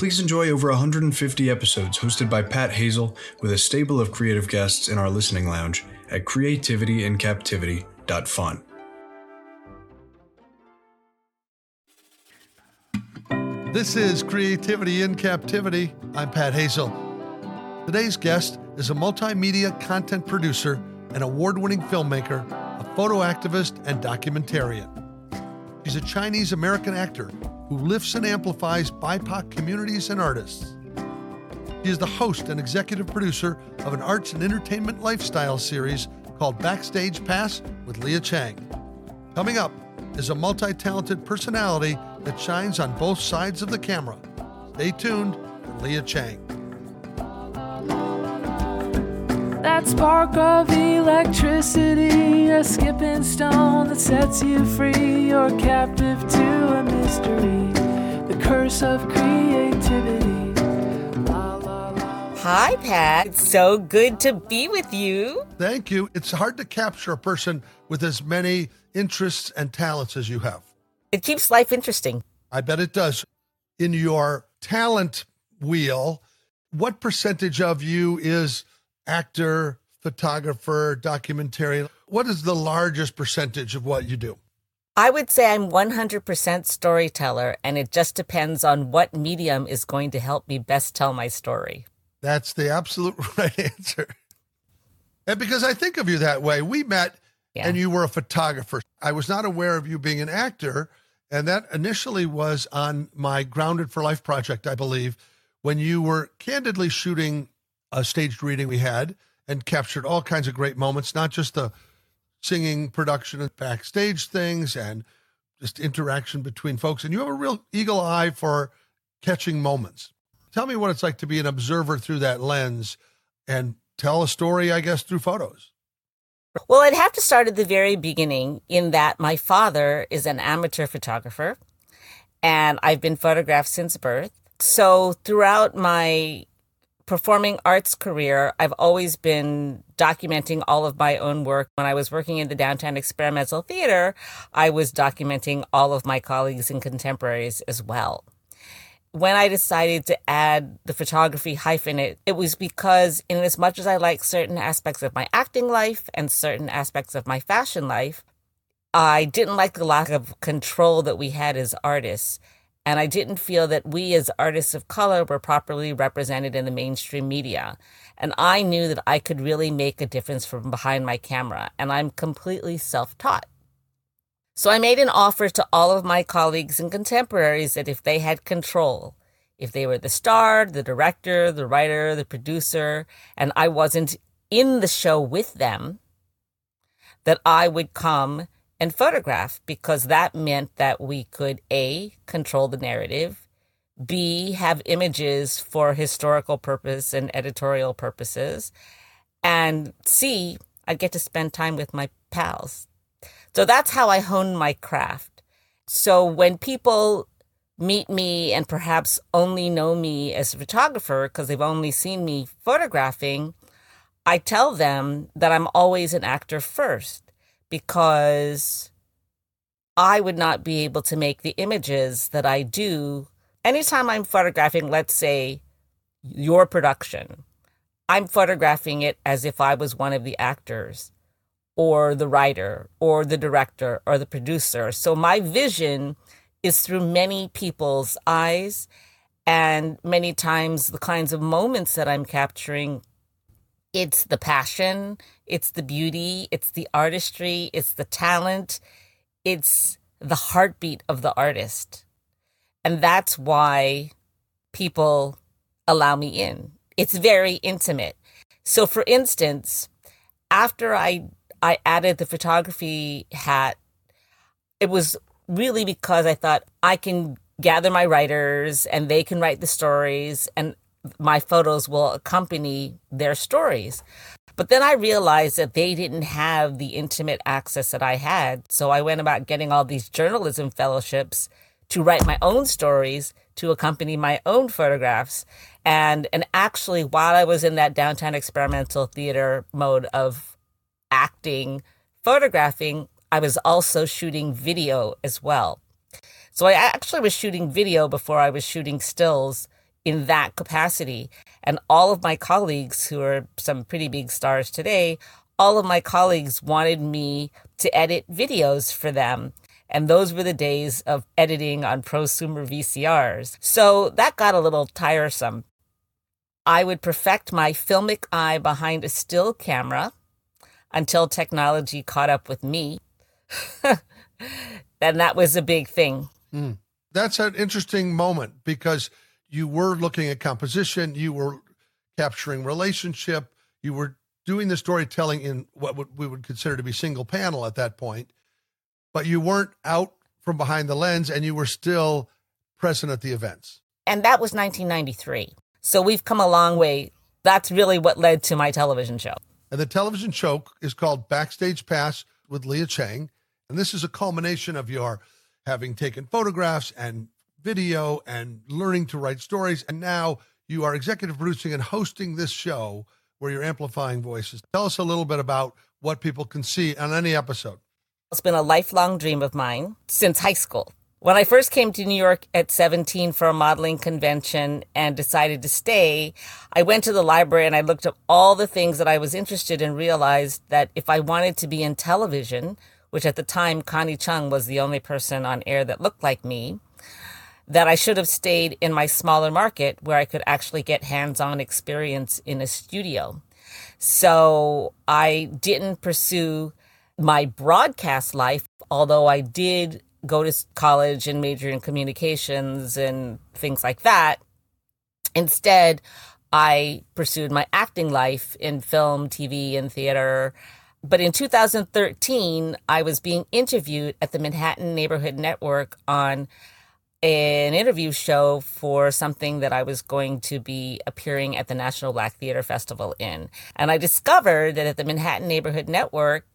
please enjoy over 150 episodes hosted by Pat Hazell with a stable of creative guests in our listening lounge at creativityincaptivity.fun. This is Creativity in Captivity. I'm Pat Hazell. Today's guest is a multimedia content producer, an award winning filmmaker, a photo activist, and documentarian. She's a Chinese American actor who lifts and amplifies BIPOC communities and artists. She is the host and executive producer of an arts and entertainment lifestyle series called Backstage Pass with Lia Chang. Coming up is a multi talented personality that shines on both sides of the camera. Stay tuned for Lia Chang. That spark of electricity, a skipping stone that sets you free. You're captive to a mystery, the curse of creativity. La, la, la. Hi, Pat. It's so good to be with you. Thank you. It's hard to capture a person with as many interests and talents as you have. It keeps life interesting. I bet it does. In your talent wheel, what percentage of you is actor, photographer, documentarian? What is the largest percentage of what you do? I would say I'm 100% storyteller, and it just depends on what medium is going to help me best tell my story. That's the absolute right answer. And because I think of you that way, we met Yeah. and you were a photographer. I was not aware of you being an actor. And that initially was on my Grounded for Life project, I believe, when you were candidly shooting a staged reading we had and captured all kinds of great moments, not just the singing production and backstage things and just interaction between folks. And you have a real eagle eye for catching moments. Tell me what it's like to be an observer through that lens and tell a story, I guess, through photos. Well, I'd have to start at the very beginning in that my father is an amateur photographer and I've been photographed since birth. So throughout my performing arts career, I've always been documenting all of my own work. When I was working in the Downtown Experimental Theater, I was documenting all of my colleagues and contemporaries as well when I decided to add the photography hyphen it, it was because in as much as I like certain aspects of my acting life and certain aspects of my fashion life, I didn't like the lack of control that we had as artists. And I didn't feel that we as artists of color were properly represented in the mainstream media. And I knew that I could really make a difference from behind my camera. And I'm completely self taught. So I made an offer to all of my colleagues and contemporaries that if they had control, if they were the star, the director, the writer, the producer, and I wasn't in the show with them, that I would come and photograph because that meant that we could A, control the narrative, B, have images for historical purpose and editorial purposes, and C, I'd get to spend time with my pals. So that's how I honed my craft. So when people meet me and perhaps only know me as a photographer because they've only seen me photographing, I tell them that I'm always an actor first because I would not be able to make the images that I do anytime I'm photographing, let's say, your production. I'm photographing it as if I was one of the actors or the writer or the director or the producer. So my vision is through many people's eyes and many times the kinds of moments that I'm capturing it's the passion, it's the beauty, it's the artistry, it's the talent, it's the heartbeat of the artist. And that's why people allow me in. It's very intimate. So for instance, after I I added the photography hat, it was really because I thought I can gather my writers and they can write the stories and my photos will accompany their stories. But then I realized that they didn't have the intimate access that I had. So I went about getting all these journalism fellowships to write my own stories, to accompany my own photographs. And, and actually, while I was in that downtown experimental theater mode of acting, photographing, I was also shooting video as well. So I actually was shooting video before I was shooting stills in that capacity. And all of my colleagues, who are some pretty big stars today, all of my colleagues wanted me to edit videos for them. And those were the days of editing on prosumer VCRs. So that got a little tiresome. I would perfect my filmic eye behind a still camera until technology caught up with me. and that was a big thing. Mm. That's an interesting moment because you were looking at composition, you were capturing relationship, you were doing the storytelling in what we would consider to be single panel at that point, but you weren't out from behind the lens and you were still present at the events. And that was 1993. So we've come a long way. That's really what led to my television show. And the television show is called Backstage Pass with Lia Chang. And this is a culmination of your having taken photographs and video and learning to write stories. And now you are executive producing and hosting this show where you're amplifying voices. Tell us a little bit about what people can see on any episode. It's been a lifelong dream of mine since high school. When I first came to New York at 17 for a modeling convention and decided to stay, I went to the library and I looked up all the things that I was interested in, realized that if I wanted to be in television, which at the time Connie Chung was the only person on air that looked like me, that I should have stayed in my smaller market where I could actually get hands on experience in a studio. So I didn't pursue my broadcast life, although I did go to college and major in communications and things like that. Instead, I pursued my acting life in film, TV, and theater. But in 2013, I was being interviewed at the Manhattan Neighborhood Network on an interview show for something that I was going to be appearing at the National Black Theater Festival in. And I discovered that at the Manhattan Neighborhood Network,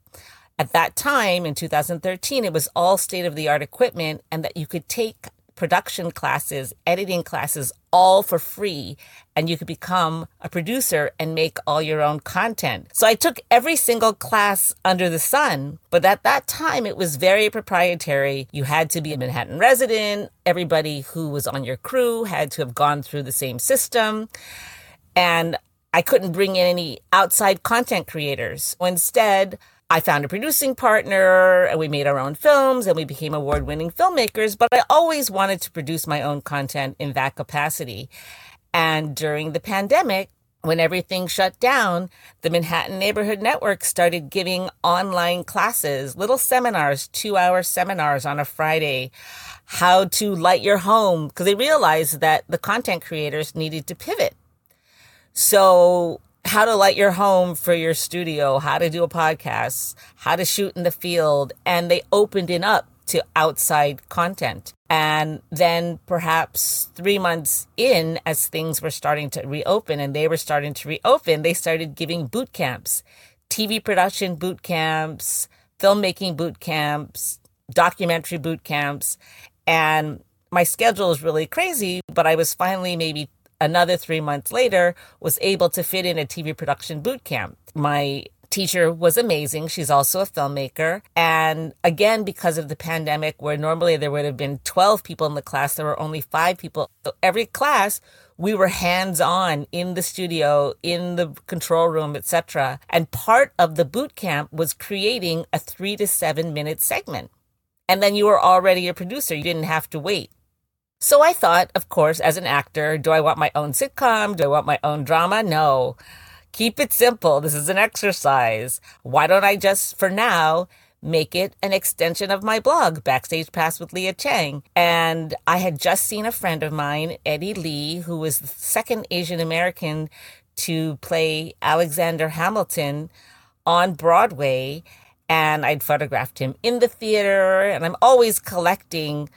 at that time in 2013, it was all state of the art equipment and that you could take production classes, editing classes, all for free. And you could become a producer and make all your own content. So I took every single class under the sun. But at that time, it was very proprietary. You had to be a Manhattan resident. Everybody who was on your crew had to have gone through the same system. And I couldn't bring in any outside content creators. Instead, I found a producing partner and we made our own films and we became award winning filmmakers. But I always wanted to produce my own content in that capacity. And during the pandemic, when everything shut down, the Manhattan Neighborhood Network started giving online classes, little seminars, two hour seminars on a Friday, how to light your home, because they realized that the content creators needed to pivot. So how to light your home for your studio, how to do a podcast, how to shoot in the field. And they opened it up to outside content. And then perhaps three months in, as things were starting to reopen and they were starting to reopen, they started giving boot camps, TV production boot camps, filmmaking boot camps, documentary boot camps. And my schedule is really crazy, but I was finally maybe another three months later, was able to fit in a TV production boot camp. My teacher was amazing. She's also a filmmaker. And again, because of the pandemic, where normally there would have been 12 people in the class, there were only five people. So every class, we were hands on in the studio, in the control room, etc. And part of the boot camp was creating a three to seven minute segment. And then you were already a producer. You didn't have to wait. So I thought, of course, as an actor, do I want my own sitcom? Do I want my own drama? No. Keep it simple. This is an exercise. Why don't I just, for now, make it an extension of my blog, Backstage Pass with Lia Chang. And I had just seen a friend of mine, Eddie Lee, who was the second Asian American to play Alexander Hamilton on Broadway. And I'd photographed him in the theater, and I'm always collecting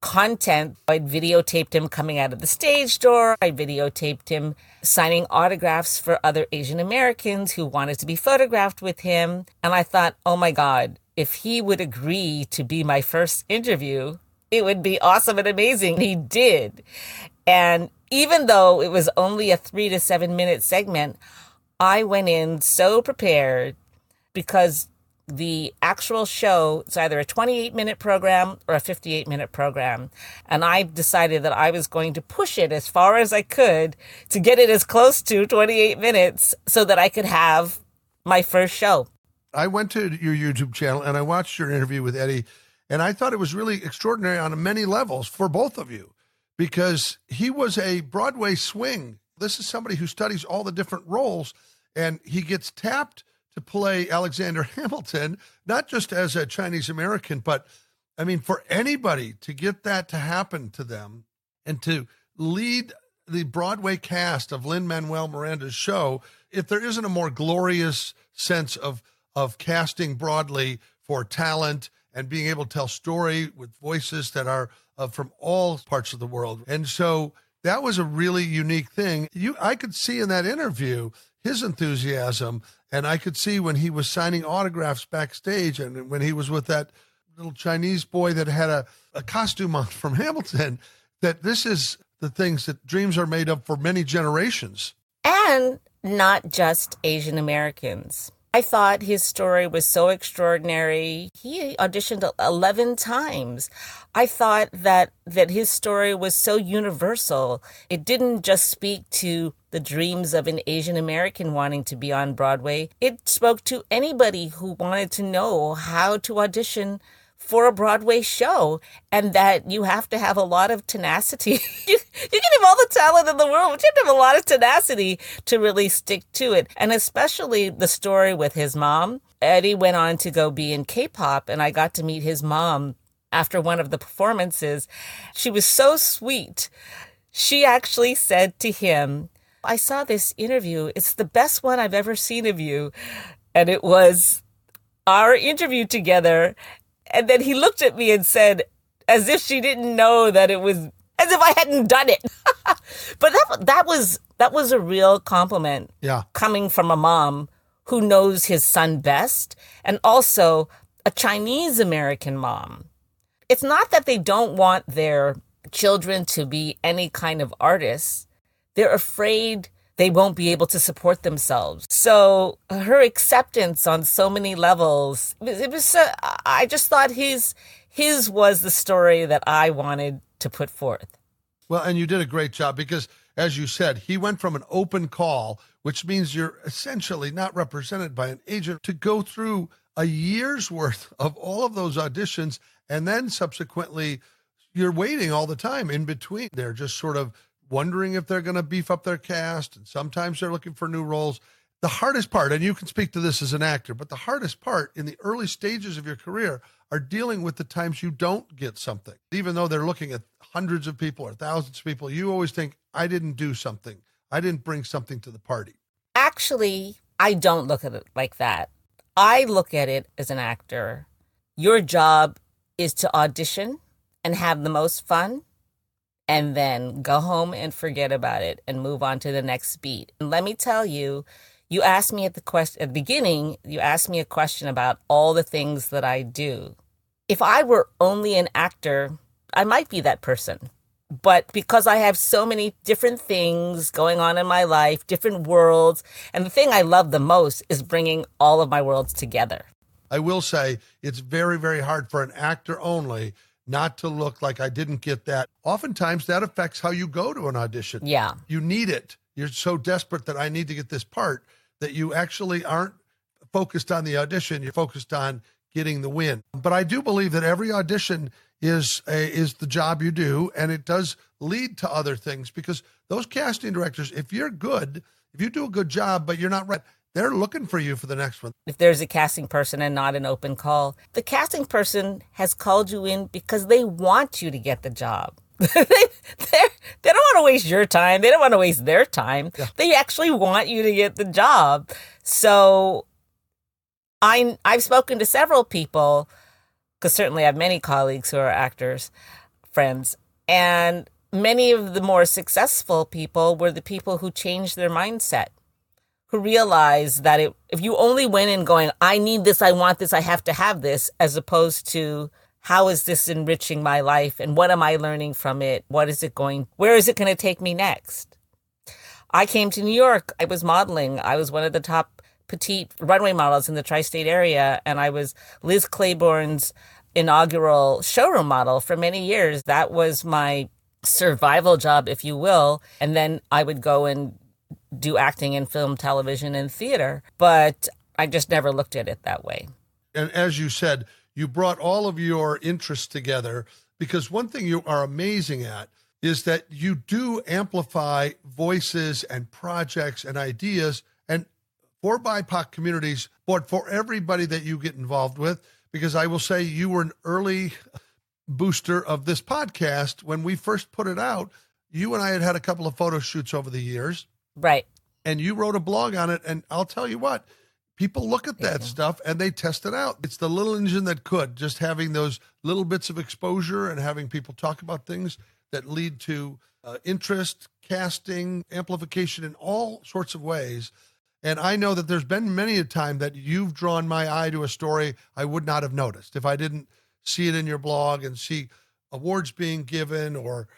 content. I videotaped him coming out of the stage door. I videotaped him signing autographs for other Asian Americans who wanted to be photographed with him. And I thought, oh my God, if he would agree to be my first interview, it would be awesome and amazing. He did. And even though it was only a three to seven minute segment, I went in so prepared because the actual show it's either a 28 minute program or a 58 minute program. And I decided that I was going to push it as far as I could to get it as close to 28 minutes so that I could have my first show. I went to your YouTube channel and I watched your interview with Eddie, and I thought it was really extraordinary on many levels for both of you because he was a Broadway swing. This is somebody who studies all the different roles, and he gets tapped to play Alexander Hamilton, not just as a Chinese American, but I mean, for anybody to get that to happen to them and to lead the Broadway cast of Lin Manuel Miranda's show, if there isn't a more glorious sense of of casting broadly for talent and being able to tell story with voices that are uh, from all parts of the world, and so that was a really unique thing. You, I could see in that interview his enthusiasm and I could see when he was signing autographs backstage and when he was with that little Chinese boy that had a, a costume on from Hamilton, that this is the things that dreams are made of for many generations. And not just Asian Americans. I thought his story was so extraordinary. He auditioned 11 times. I thought that that his story was so universal. It didn't just speak to the dreams of an Asian American wanting to be on Broadway. It spoke to anybody who wanted to know how to audition for a Broadway show and that you have to have a lot of tenacity. you, you can have all the talent in the world, but you have to have a lot of tenacity to really stick to it. And especially the story with his mom. Eddie went on to go be in K pop, and I got to meet his mom after one of the performances. She was so sweet. She actually said to him, I saw this interview. It's the best one I've ever seen of you. And it was our interview together. And then he looked at me and said, as if she didn't know that it was, as if I hadn't done it. but that, that was, that was a real compliment. Yeah. Coming from a mom who knows his son best and also a Chinese American mom. It's not that they don't want their children to be any kind of artists. They're afraid they won't be able to support themselves. So her acceptance on so many levels, it was, uh, I just thought his, his was the story that I wanted to put forth. Well, and you did a great job because, as you said, he went from an open call, which means you're essentially not represented by an agent, to go through a year's worth of all of those auditions. And then subsequently, you're waiting all the time in between. They're just sort of wondering if they're going to beef up their cast, and sometimes they're looking for new roles. The hardest part, and you can speak to this as an actor, but the hardest part in the early stages of your career are dealing with the times you don't get something. Even though they're looking at hundreds of people or thousands of people, you always think, I didn't do something. I didn't bring something to the party. Actually, I don't look at it like that. I look at it as an actor. Your job is to audition and have the most fun and then go home and forget about it and move on to the next beat. And let me tell you, you asked me at the question at the beginning, you asked me a question about all the things that I do. If I were only an actor, I might be that person. But because I have so many different things going on in my life, different worlds, and the thing I love the most is bringing all of my worlds together. I will say it's very, very hard for an actor only not to look like I didn't get that. Oftentimes that affects how you go to an audition. Yeah. You need it. You're so desperate that I need to get this part that you actually aren't focused on the audition. You're focused on getting the win. But I do believe that every audition is a, is the job you do, and it does lead to other things because those casting directors, if you're good, if you do a good job, but you're not right, they're looking for you for the next one. If there's a casting person and not an open call, the casting person has called you in because they want you to get the job. they, they don't want to waste your time. They don't want to waste their time. Yeah. They actually want you to get the job. So I, I've spoken to several people, because certainly I have many colleagues who are actors, friends. And many of the more successful people were the people who changed their mindset, who realized that it, if you only went in going, I need this, I want this, I have to have this, as opposed to how is this enriching my life and what am I learning from it? What is it going, where is it going to take me next? I came to New York. I was modeling. I was one of the top petite runway models in the tri state area. And I was Liz Claiborne's inaugural showroom model for many years. That was my survival job, if you will. And then I would go and do acting in film, television, and theater. But I just never looked at it that way. And as you said, you brought all of your interests together because one thing you are amazing at is that you do amplify voices and projects and ideas and for BIPOC communities, but for everybody that you get involved with. Because I will say you were an early booster of this podcast when we first put it out. You and I had had a couple of photo shoots over the years. Right. And you wrote a blog on it. And I'll tell you what, people look at that stuff and they test it out. It's the little engine that could, just having those little bits of exposure and having people talk about things that lead to uh, interest, casting, amplification in all sorts of ways. And I know that there's been many a time that you've drawn my eye to a story I would not have noticed if I didn't see it in your blog and see awards being given or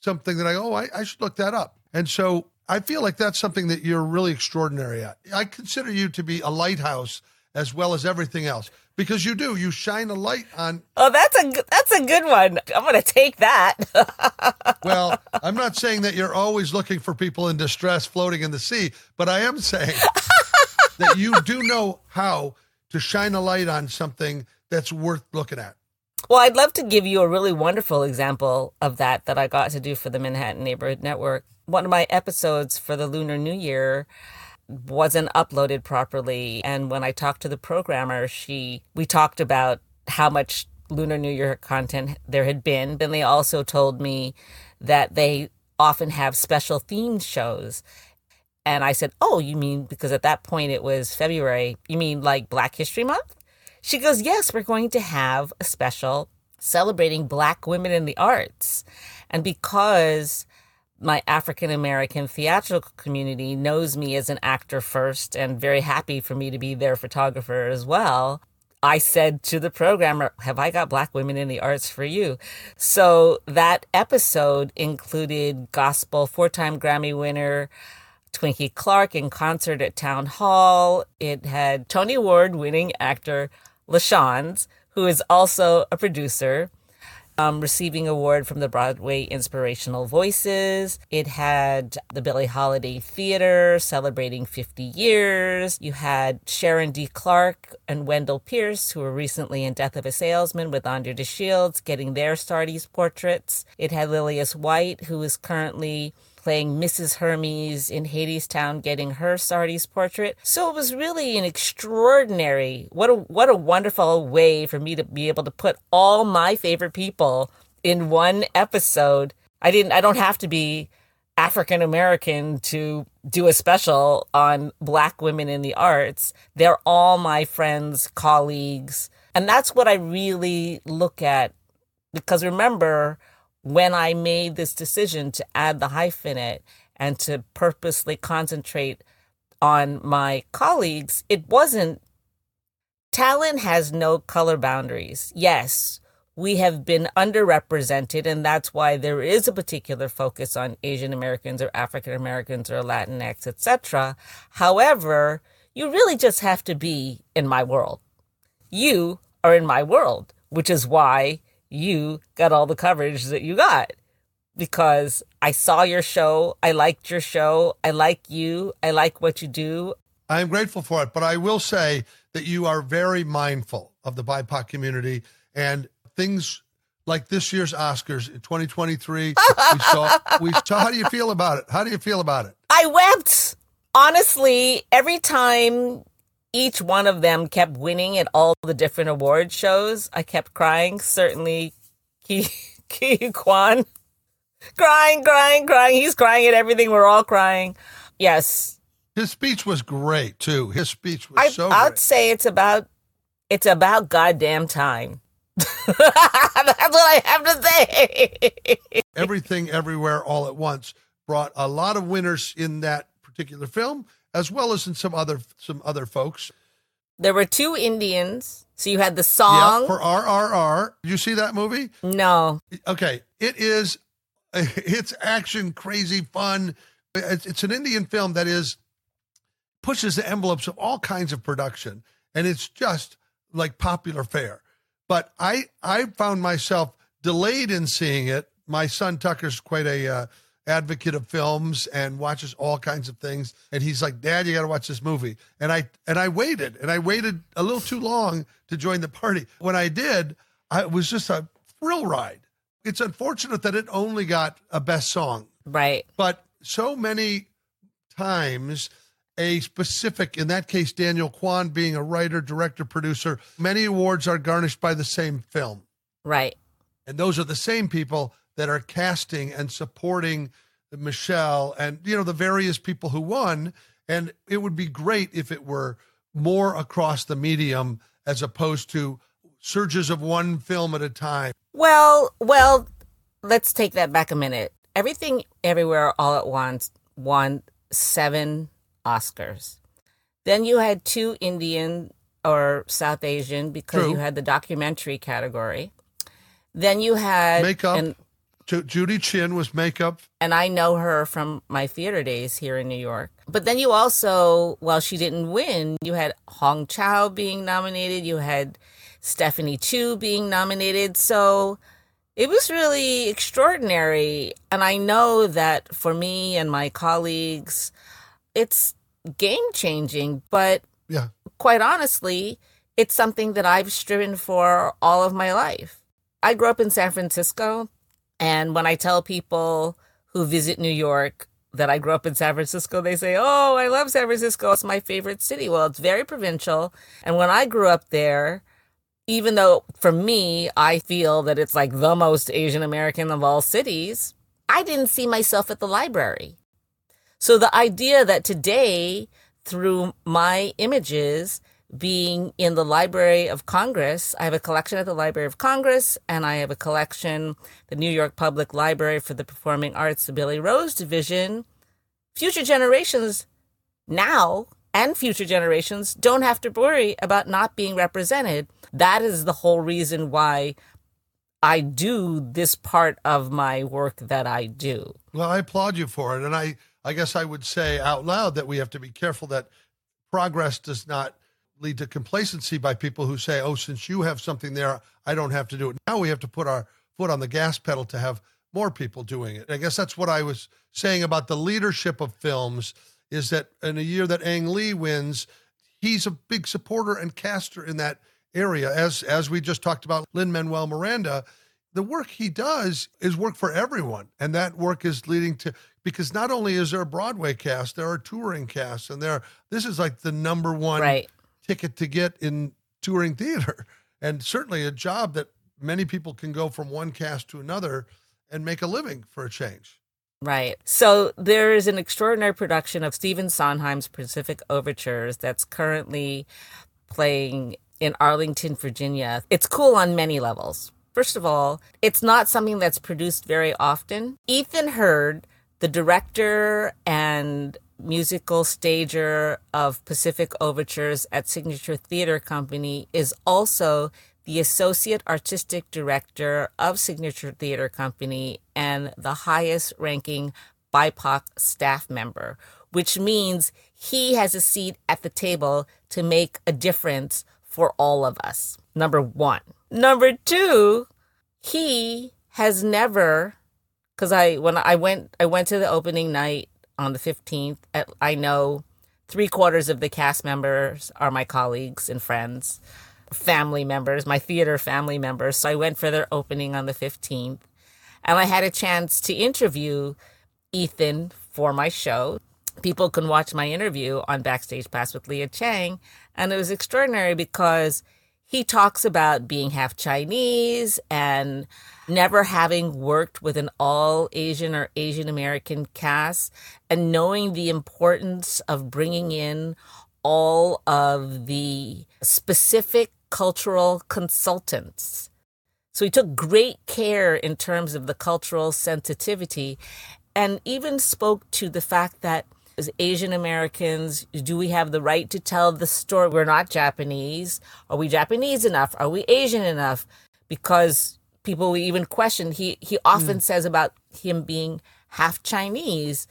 something that I, oh, I, I should look that up. And so I feel like that's something that you're really extraordinary at. I consider you to be a lighthouse as well as everything else because you do. You shine a light on oh that's a that's a good one. I'm gonna take that. Well i'm not saying that you're always looking for people in distress floating in the sea but i am saying that you do know how to shine a light on something that's worth looking at. Well i'd love to give you a really wonderful example of that that i got to do for the manhattan neighborhood network one of my episodes for the lunar new year wasn't uploaded properly. And when I talked to the programmer, she we talked about how much Lunar New Year content there had been. Then they also told me that they often have special themed shows. And I said, Oh, you mean because at that point it was February, you mean like Black History Month? She goes, Yes, we're going to have a special celebrating Black women in the arts. And because my African American theatrical community knows me as an actor first and very happy for me to be their photographer as well. I said to the programmer, Have I got Black women in the arts for you? So that episode included gospel four time Grammy winner Twinkie Clark in concert at Town Hall. It had Tony Award winning actor LaChanze, who is also a producer um, receiving award from the Broadway Inspirational Voices. It had the Billie Holiday Theater celebrating 50 years. You had Sharon D. Clark and Wendell Pierce, who were recently in Death of a Salesman with Andre de Shields, getting their Sardi's portraits. It had Lillias White, who is currently playing Mrs. Hermes in Hadestown, getting her Sardi's portrait. So it was really an extraordinary, what a what a wonderful way for me to be able to put all my favorite people in one episode. I didn't I don't have to be African American to do a special on black women in the arts. They're all my friends, colleagues. And that's what I really look at because remember when I made this decision to add the hyphenate and to purposely concentrate on my colleagues, it wasn't talent has no color boundaries. Yes, we have been underrepresented, and that's why there is a particular focus on Asian Americans or African Americans or Latinx, etc. However, you really just have to be in my world. You are in my world, which is why you got all the coverage that you got because I saw your show. I liked your show. I like you. I like what you do. I am grateful for it, but I will say that you are very mindful of the BIPOC community and things like this year's Oscars in 2023. we saw, we saw. How do you feel about it? How do you feel about it? I wept. Honestly, every time each one of them kept winning at all the different award shows. I kept crying. Certainly, Ki, Ke Quan, crying, crying, crying. He's crying at everything. We're all crying. Yes. His speech was great too. His speech was I, so. I'd say it's about it's about goddamn time That's what I have to say. Everything Everywhere All at Once brought a lot of winners in that particular film, as well as in some other some other folks. there were two Indians. So you had the song. Yeah, for RRR. Did you see that movie? no. Okay, it is. It's action, crazy, fun. It's, it's an Indian film that is pushes the envelopes of all kinds of production, and it's just like popular fare. But I I found myself delayed in seeing it. My son Tucker's quite a uh, advocate of films and watches all kinds of things, and he's like, "Dad, you got to watch this movie." And I and I waited, and I waited a little too long to join the party. When I did, I, it was just a thrill ride. It's unfortunate that it only got a best song, Right. but so many times a specific in that case daniel kwan being a writer director producer many awards are garnished by the same film Right. and those are the same people that are casting and supporting michelle and you know the various people who won and it would be great if it were more across the medium as opposed to surges of one film at a time Well, well, let's take that back a minute. Everything Everywhere All at Once won seven Oscars. Then you had two Indian or South Asian because True. you had the documentary category. Then you had makeup and Ju- judy chin was makeup and I know her from my theater days here in New York. But then you also, while she didn't win, you had Hong Chau being nominated, you had Stephanie Hsu being nominated. So it was really extraordinary. And I know that for me and my colleagues, it's game changing. But yeah quite honestly, it's something that I've striven for all of my life. I grew up in San Francisco, and when I tell people who visit New York that I grew up in San Francisco, they say, Oh, I love San Francisco. It's my favorite city. Well, it's very provincial. And when I grew up there, even though for me, I feel that it's like the most Asian American of all cities, I didn't see myself at the library. So the idea that today, through my images being in the Library of Congress, I have a collection at the Library of Congress, and I have a collection, the New York Public Library for the Performing Arts, the Billy Rose Division. Future generations now and future generations don't have to worry about not being represented. That is the whole reason why I do this part of my work that I do. Well, I applaud you for it. And I, I guess I would say out loud that we have to be careful that progress does not lead to complacency by people who say, oh, since you have something there, I don't have to do it. Now we have to put our foot on the gas pedal to have more people doing it. I guess that's what I was saying about the leadership of films is that in a year that Ang Lee wins, he's a big supporter and caster in that area. As as we just talked about Lin Manuel Miranda, the work he does is work for everyone, and that work is leading to because not only is there a Broadway cast, there are touring casts, and there this is like the number one Right. Ticket to get in touring theater, and certainly a job that many people can go from one cast to another and make a living for a change. Right. So there is an extraordinary production of Stephen Sondheim's Pacific Overtures that's currently playing in Arlington, Virginia. It's cool on many levels. First of all, it's not something that's produced very often. Ethan Heard, the director and musical stager of Pacific Overtures at Signature Theater Company, is also the associate artistic director of Signature Theater Company and the highest ranking BIPOC staff member, which means he has a seat at the table to make a difference for all of us. Number one. Number two, he has never because I when I went I went to the opening night on the 15th I know three quarters of the cast members are my colleagues and friends family members my theater family members. So I went for their opening on the 15th and I had a chance to interview Ethan for my show. People can watch my interview on Backstage Pass with Lia Chang. And it was extraordinary because he talks about being half Chinese and never having worked with an all Asian or Asian American cast and knowing the importance of bringing in all of the specific cultural consultants. So he took great care in terms of the cultural sensitivity and even spoke to the fact that as Asian Americans, do we have the right to tell the story? We're not Japanese. Are we Japanese enough? Are we Asian enough? Because people even question, he, he often mm. says about him being half Chinese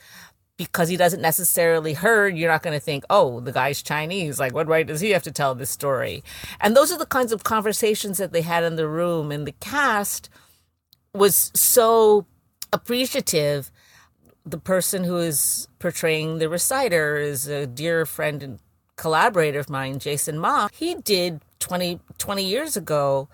because he doesn't necessarily heard, you're not going to think, oh, the guy's Chinese. Like, what right does he have to tell this story? And those are the kinds of conversations that they had in the room. And the cast was so appreciative the person who is portraying the reciter is a dear friend and collaborator of mine, Jason Ma. He did 20, 20 years ago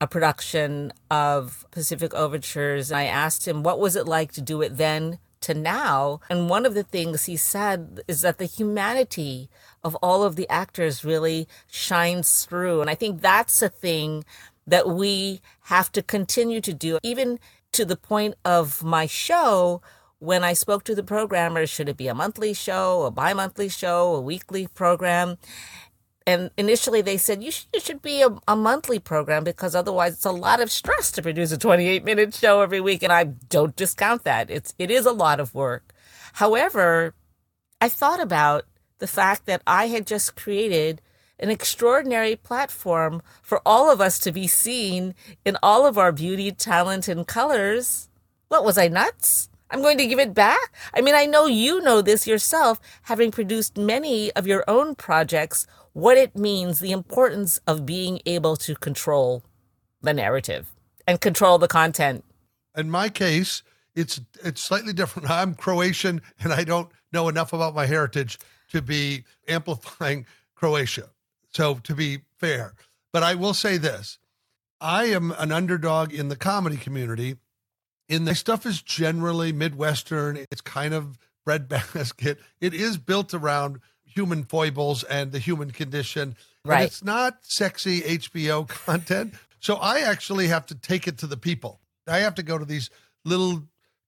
a production of Pacific Overtures. I asked him, what was it like to do it then to now? And one of the things he said is that the humanity of all of the actors really shines through. And I think that's a thing that we have to continue to do, even to the point of my show when I spoke to the programmers, should it be a monthly show, a bi monthly show, a weekly program? And initially they said, you should, it should be a, a monthly program because otherwise it's a lot of stress to produce a 28 minute show every week. And I don't discount that. It's, it is a lot of work. However, I thought about the fact that I had just created an extraordinary platform for all of us to be seen in all of our beauty, talent, and colors. What was I nuts? I'm going to give it back. I mean, I know you know this yourself, having produced many of your own projects, what it means, the importance of being able to control the narrative and control the content. In my case, it's it's slightly different. I'm Croatian and I don't know enough about my heritage to be amplifying Croatia. So to be fair, but I will say this. I am an underdog in the comedy community in the stuff is generally Midwestern. It's kind of breadbasket. It is built around human foibles and the human condition. Right. it's not sexy HBO content. So I actually have to take it to the people. I have to go to these little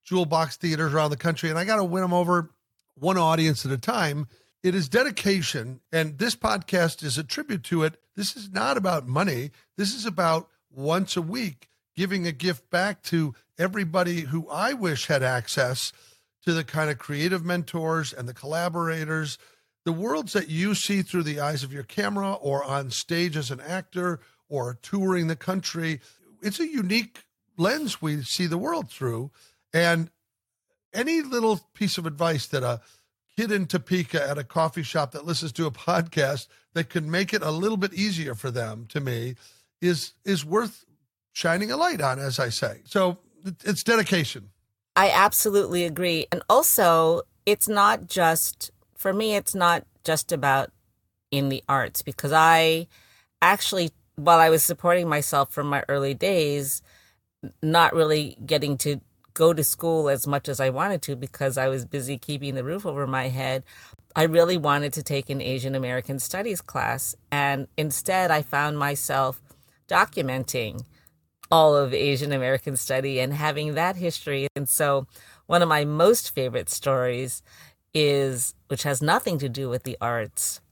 jewel box theaters around the country and I got to win them over one audience at a time. It is dedication. And this podcast is a tribute to it. This is not about money. This is about once a week giving a gift back to everybody who I wish had access to the kind of creative mentors and the collaborators, the worlds that you see through the eyes of your camera or on stage as an actor or touring the country. It's a unique lens we see the world through. And any little piece of advice that a kid in Topeka at a coffee shop that listens to a podcast that can make it a little bit easier for them to me is is worth shining a light on, as I say. So it's dedication. I absolutely agree. And also, it's not just, for me, it's not just about in the arts because I actually, while I was supporting myself from my early days, not really getting to go to school as much as I wanted to because I was busy keeping the roof over my head. I really wanted to take an Asian American studies class. And instead, I found myself documenting all of Asian American study and having that history. And so, one of my most favorite stories is, which has nothing to do with the arts,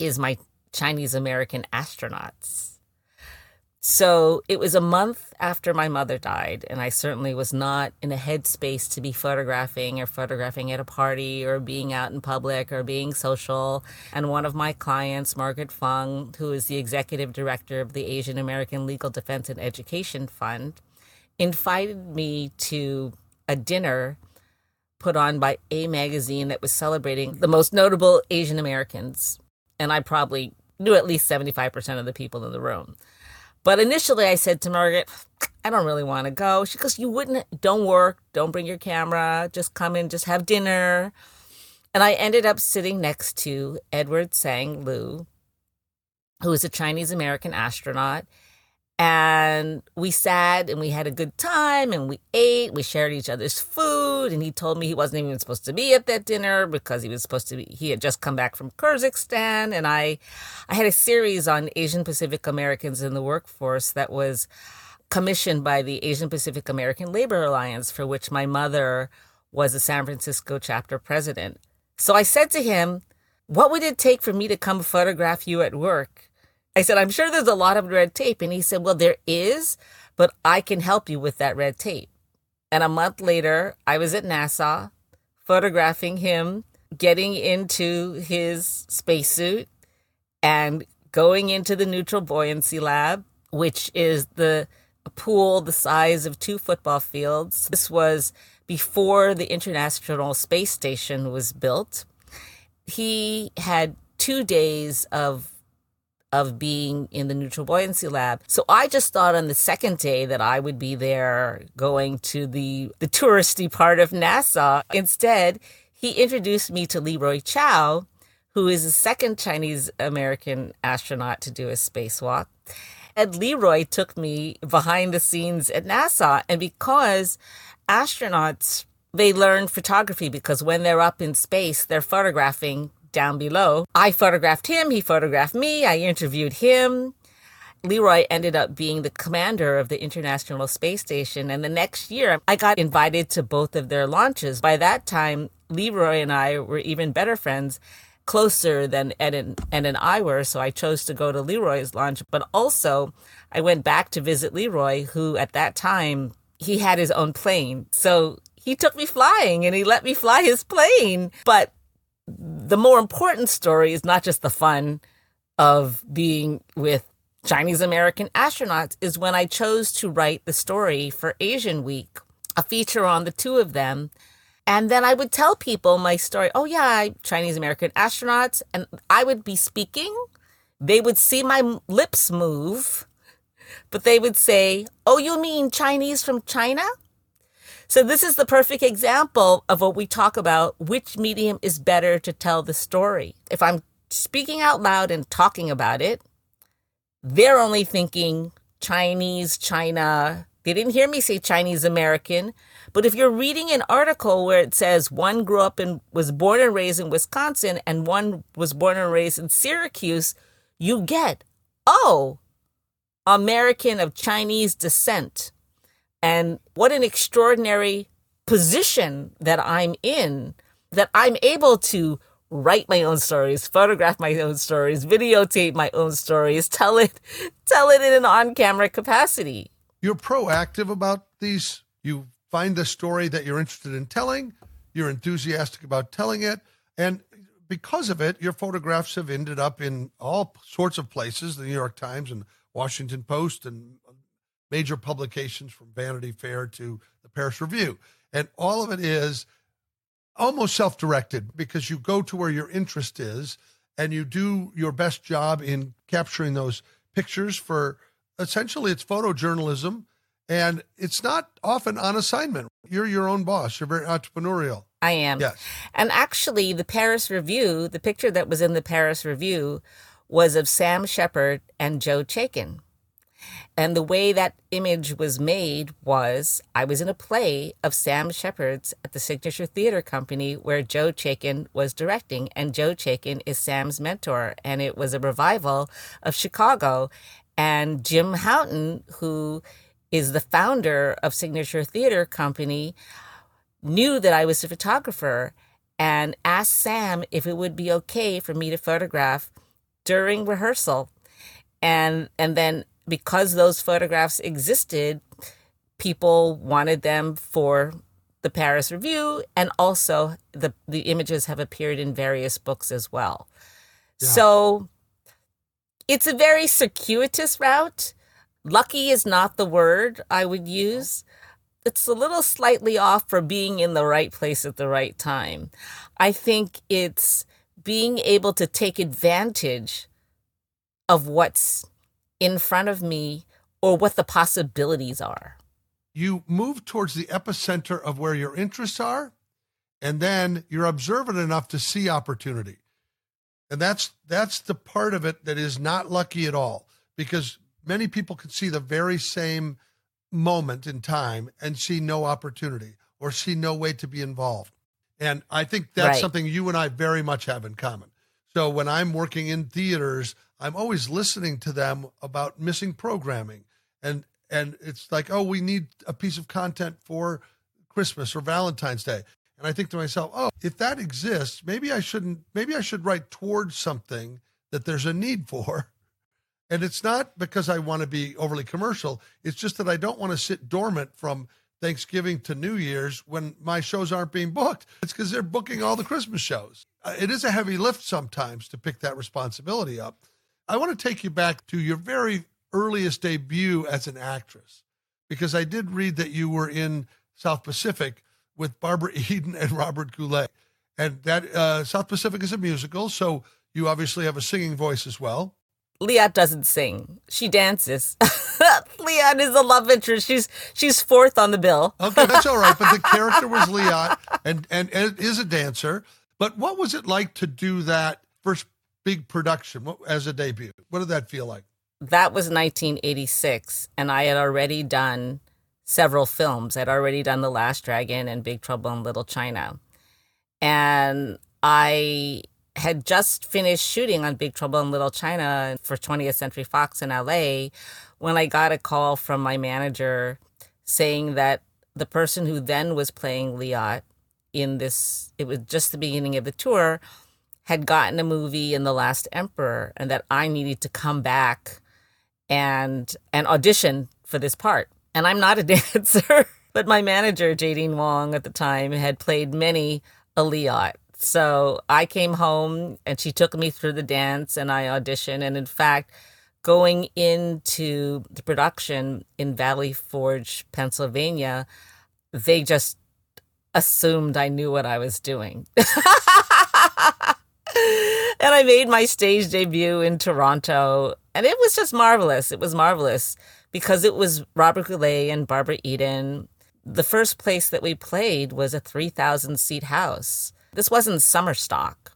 is my Chinese American astronauts. So it was a month after my mother died, and I certainly was not in a headspace to be photographing or photographing at a party or being out in public or being social. And one of my clients, Margaret Fung, who is the executive director of the Asian American Legal Defense and Education Fund, invited me to a dinner put on by A Magazine that was celebrating the most notable Asian Americans. And I probably knew at least 75% of the people in the room. But initially, I said to Margaret, I don't really want to go. She goes, You wouldn't, don't work, don't bring your camera, just come in, just have dinner. And I ended up sitting next to Edward Tsang Lu, who is a Chinese American astronaut and we sat and we had a good time and we ate we shared each other's food. And he told me he wasn't even supposed to be at that dinner because he was supposed to be he had just come back from Kyrgyzstan and I I had a series on Asian Pacific Americans in the workforce that was commissioned by the Asian Pacific American Labor Alliance for which my mother was a San Francisco chapter president. So I said to him what would it take for me to come photograph you at work I said, I'm sure there's a lot of red tape. And he said, Well, there is, but I can help you with that red tape. And a month later, I was at NASA photographing him getting into his spacesuit and going into the neutral buoyancy lab, which is the pool the size of two football fields. This was before the International Space Station was built. He had two days of of being in the neutral buoyancy lab. So I just thought on the second day that I would be there going to the the touristy part of NASA. Instead, he introduced me to Leroy Chiao, who is the second Chinese American astronaut to do a spacewalk. And Leroy took me behind the scenes at NASA. And because astronauts, they learn photography because when they're up in space, they're photographing down below. I photographed him, he photographed me, I interviewed him. Leroy ended up being the commander of the International Space Station. And the next year, I got invited to both of their launches. By that time, Leroy and I were even better friends, closer than Ed and, Ed and I were. So I chose to go to Leroy's launch. But also, I went back to visit Leroy, who at that time, he had his own plane. So he took me flying and he let me fly his plane. But the more important story is not just the fun of being with Chinese American astronauts, is when I chose to write the story for Asian Week, a feature on the two of them. And then I would tell people my story. Oh, yeah, Chinese American astronauts. And I would be speaking. They would see my lips move, but they would say, Oh, you mean Chinese from China? So this is the perfect example of what we talk about which medium is better to tell the story. If I'm speaking out loud and talking about it, they're only thinking Chinese, China. They didn't hear me say Chinese American. But if you're reading an article where it says one grew up and was born and raised in Wisconsin and one was born and raised in Syracuse, you get, oh, American of Chinese descent. And what an extraordinary position that I'm in that I'm able to write my own stories, photograph my own stories, videotape my own stories, tell it tell it in an on-camera capacity. You're proactive about these. You find the story that you're interested in telling, you're enthusiastic about telling it, and because of it, your photographs have ended up in all sorts of places, the New York Times and Washington Post and major publications from Vanity Fair to the Paris Review. And all of it is almost self directed because you go to where your interest is and you do your best job in capturing those pictures for essentially it's photojournalism and it's not often on assignment. You're your own boss, you're very entrepreneurial. I am. Yes. And actually, the Paris Review, the picture that was in the Paris Review was of Sam Shepard and Joe Chaikin. And the way that image was made was I was in a play of Sam Shepard's at the Signature Theater Company where Joe Chaikin was directing. And Joe Chaikin is Sam's mentor. And it was a revival of Chicago. And Jim Houghton, who is the founder of Signature Theater Company, knew that I was a photographer and asked Sam if it would be okay for me to photograph during rehearsal. And and then because those photographs existed, people wanted them for the Paris Review, and also the the images have appeared in various books as well. Yeah. So it's a very circuitous route. Lucky is not the word I would use. It's a little slightly off for being in the right place at the right time. I think it's being able to take advantage of what's in front of me or what the possibilities are. You move towards the epicenter of where your interests are, and then you're observant enough to see opportunity. And that's that's the part of it that is not lucky at all because many people can see the very same moment in time and see no opportunity or see no way to be involved. And I think that's right. something you and I very much have in common. So when I'm working in theaters, I'm always listening to them about missing programming. And and it's like, oh, we need a piece of content for Christmas or Valentine's Day. And I think to myself, oh, if that exists, maybe I shouldn't maybe I should write towards something that there's a need for And it's not because I want to be overly commercial. It's just that I don't want to sit dormant from Thanksgiving to New Year's when my shows aren't being booked. It's because they're booking all the Christmas shows. Uh, it is a heavy lift sometimes to pick that responsibility up. I want to take you back to your very earliest debut as an actress, because I did read that you were in South Pacific with Barbara Eden and Robert Goulet. And that uh, South Pacific is a musical, so you obviously have a singing voice as well. Liat doesn't sing. She dances. Liat is a love interest. She's she's fourth on the bill. okay, that's all right. But the character was Liat and, and and is a dancer. But what was it like to do that first big production as a debut? What did that feel like? That was 1986, and I had already done several films. I'd already done The Last Dragon and Big Trouble in Little China, and I had just finished shooting on Big Trouble in Little China for 20th Century Fox in LA when I got a call from my manager saying that the person who then was playing Liat in this, it was just the beginning of the tour, had gotten a movie in The Last Emperor and that I needed to come back and and audition for this part. And I'm not a dancer, but my manager, Jadin Wong, at the time had played many a Liat so I came home and she took me through the dance and I auditioned. And in fact, going into the production in Valley Forge, Pennsylvania, they just assumed I knew what I was doing. and I made my stage debut in Toronto. And it was just marvelous. It was marvelous because it was Robert Goulet and Barbara Eden. The first place that we played was a 3,000 seat house. This wasn't summer stock.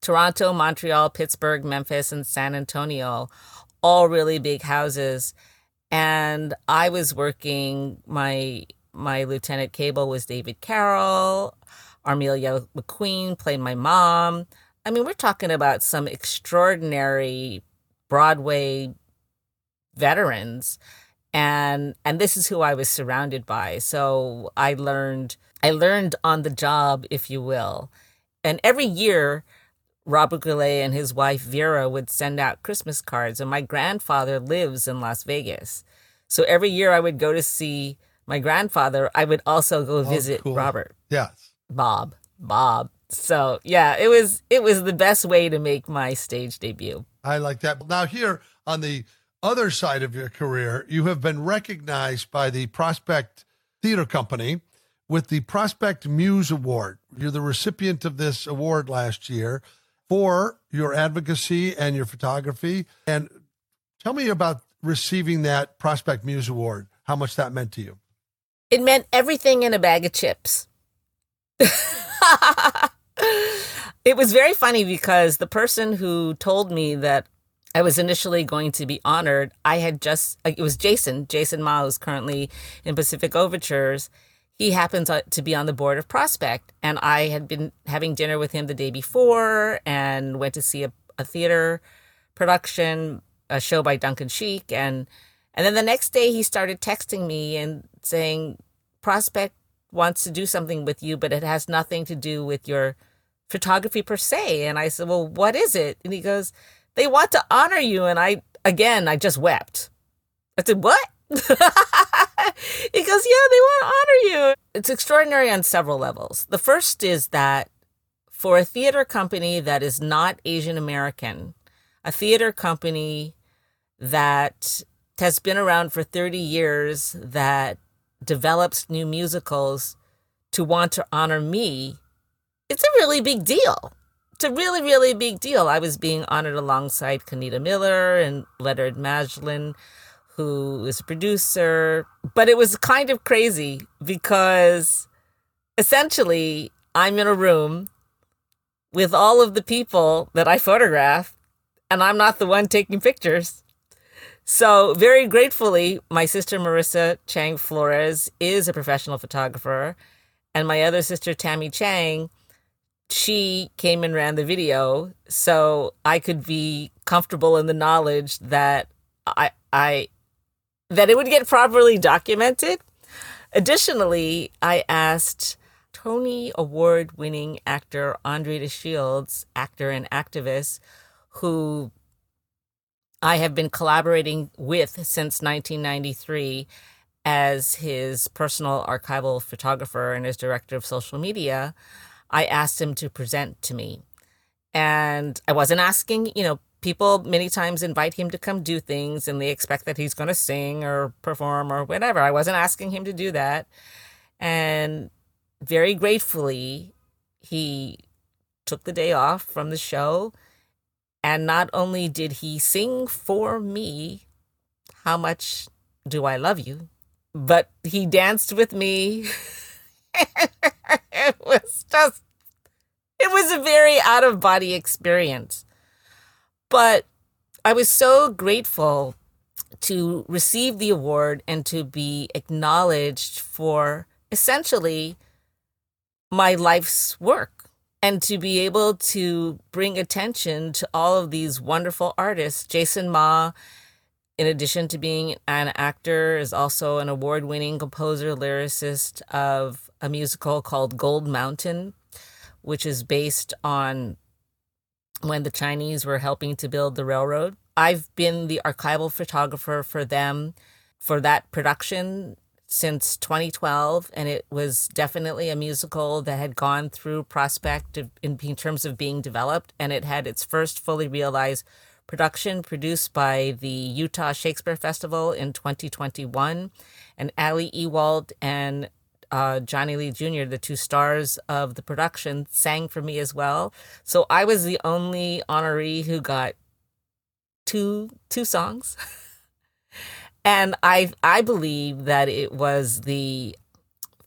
Toronto, Montreal, Pittsburgh, Memphis, and San Antonio, all really big houses. And I was working, my my lieutenant cable was David Carroll. Armelia McQueen played my mom. I mean, we're talking about some extraordinary Broadway veterans and and this is who I was surrounded by. So I learned I learned on the job, if you will. And every year, Robert Goulet and his wife Vera would send out Christmas cards. And my grandfather lives in Las Vegas. So every year I would go to see my grandfather. I would also go oh, visit cool. Robert. Yes. Bob. Bob. So yeah, it was it was the best way to make my stage debut. I like that. Now here on the other side of your career, you have been recognized by the Prospect Theater Company with the Prospect Muse Award. You're the recipient of this award last year for your advocacy and your photography. And tell me about receiving that Prospect Muse Award, how much that meant to you. It meant everything in a bag of chips. it was very funny because the person who told me that I was initially going to be honored, I had just, it was Jason, Jason Ma, who's currently in Pacific Overtures he happens to be on the board of Prospect. And I had been having dinner with him the day before and went to see a, a theater production, a show by Duncan Sheik. And, and then the next day he started texting me and saying, Prospect wants to do something with you, but it has nothing to do with your photography per se. And I said, Well, what is it? And he goes, They want to honor you. And I, again, I just wept. I said, What? he goes, Yeah, they want to honor you. It's extraordinary on several levels. The first is that for a theater company that is not Asian American, a theater company that has been around for 30 years, that develops new musicals to want to honor me, it's a really big deal. It's a really, really big deal. I was being honored alongside Kenita Miller and Leonard Maslin who is a producer. But it was kind of crazy because essentially I'm in a room with all of the people that I photograph, and I'm not the one taking pictures. So, very gratefully, my sister Marissa Chang Flores is a professional photographer, and my other sister Tammy Chang, she came and ran the video, so I could be comfortable in the knowledge that I I that it would get properly documented. Additionally, I asked Tony Award winning actor Andre de Shields, actor and activist, who I have been collaborating with since 1993 as his personal archival photographer and as director of social media, I asked him to present to me. And I wasn't asking, you know, people many times invite him to come do things and they expect that he's going to sing or perform or whatever. I wasn't asking him to do that. And very gratefully, he took the day off from the show. And not only did he sing for me, How Much Do I Love You? but he danced with me. it was just, it was a very out of body experience. But I was so grateful to receive the award and to be acknowledged for essentially my life's work and to be able to bring attention to all of these wonderful artists. Jason Ma in addition to being an actor, is also an award winning composer, lyricist of a musical called Gold Mountain, which is based on when the Chinese were helping to build the railroad. I've been the archival photographer for them for that production since 2012 and it was definitely a musical that had gone through prospect in, in terms of being developed and it had its first fully realized production produced by the Utah Shakespeare Festival in 2021. And Ali Ewoldt and uh, Johnny Lee Jr., the two stars of the production, sang for me as well. So I was the only honoree who got two two songs. and I I believe that it was the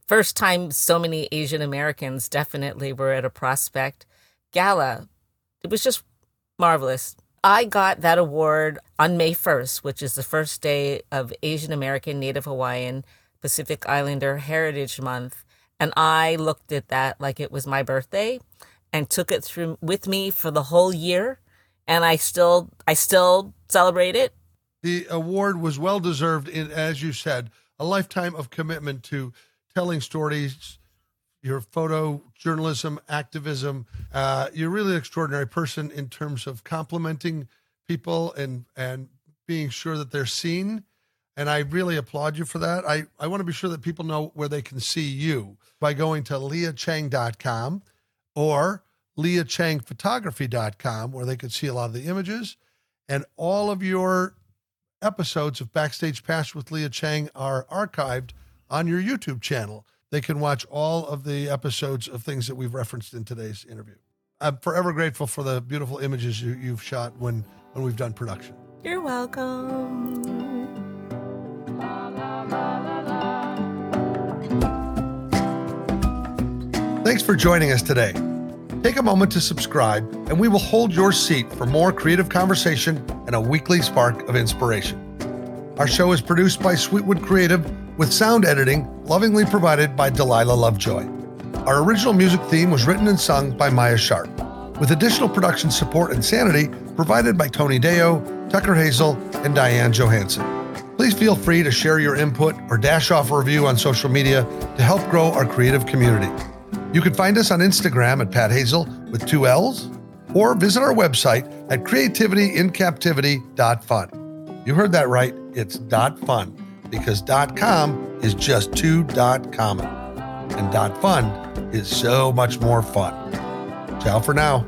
first time so many Asian Americans definitely were at a prospect gala. It was just marvelous. I got that award on May 1st, which is the first day of Asian American Native Hawaiian Pacific Islander Heritage Month. And I looked at that like it was my birthday and took it through with me for the whole year. And I still, I still celebrate it. The award was well deserved in, as you said, a lifetime of commitment to telling stories, your photo journalism activism. Uh, you're really an extraordinary person in terms of complimenting people and and being sure that they're seen. And I really applaud you for that. I, I want to be sure that people know where they can see you by going to liachang.com or liachangphotography.com, where they could see a lot of the images. And all of your episodes of Backstage Pass with Lia Chang are archived on your YouTube channel they can watch all of the episodes of things that we've referenced in today's interview. I'm forever grateful for the beautiful images you, you've shot when, when we've done production. You're welcome. Thanks for joining us today. Take a moment to subscribe, and we will hold your seat for more creative conversation and a weekly spark of inspiration. Our show is produced by Sweetwood Creative with sound editing lovingly provided by Delilah Lovejoy. Our original music theme was written and sung by Maya Sharp, with additional production support and sanity provided by Tony Deo, Tucker Hazell, and Diane Johansson. Please feel free to share your input or dash off a review on social media to help grow our creative community. You can find us on Instagram at Pat Hazell with two L's, or visit our website at creativityincaptivity.fun. You heard that right, it's dot .fun because dot .com is just too .common and dot .fun is so much more fun. Ciao for now.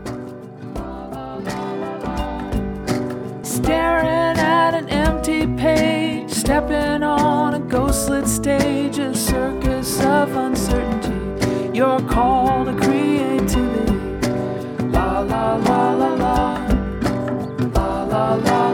Staring at an empty page, stepping on a ghostlit stage, a circus of uncertainty. Your call to creativity. La la la la la. La la la.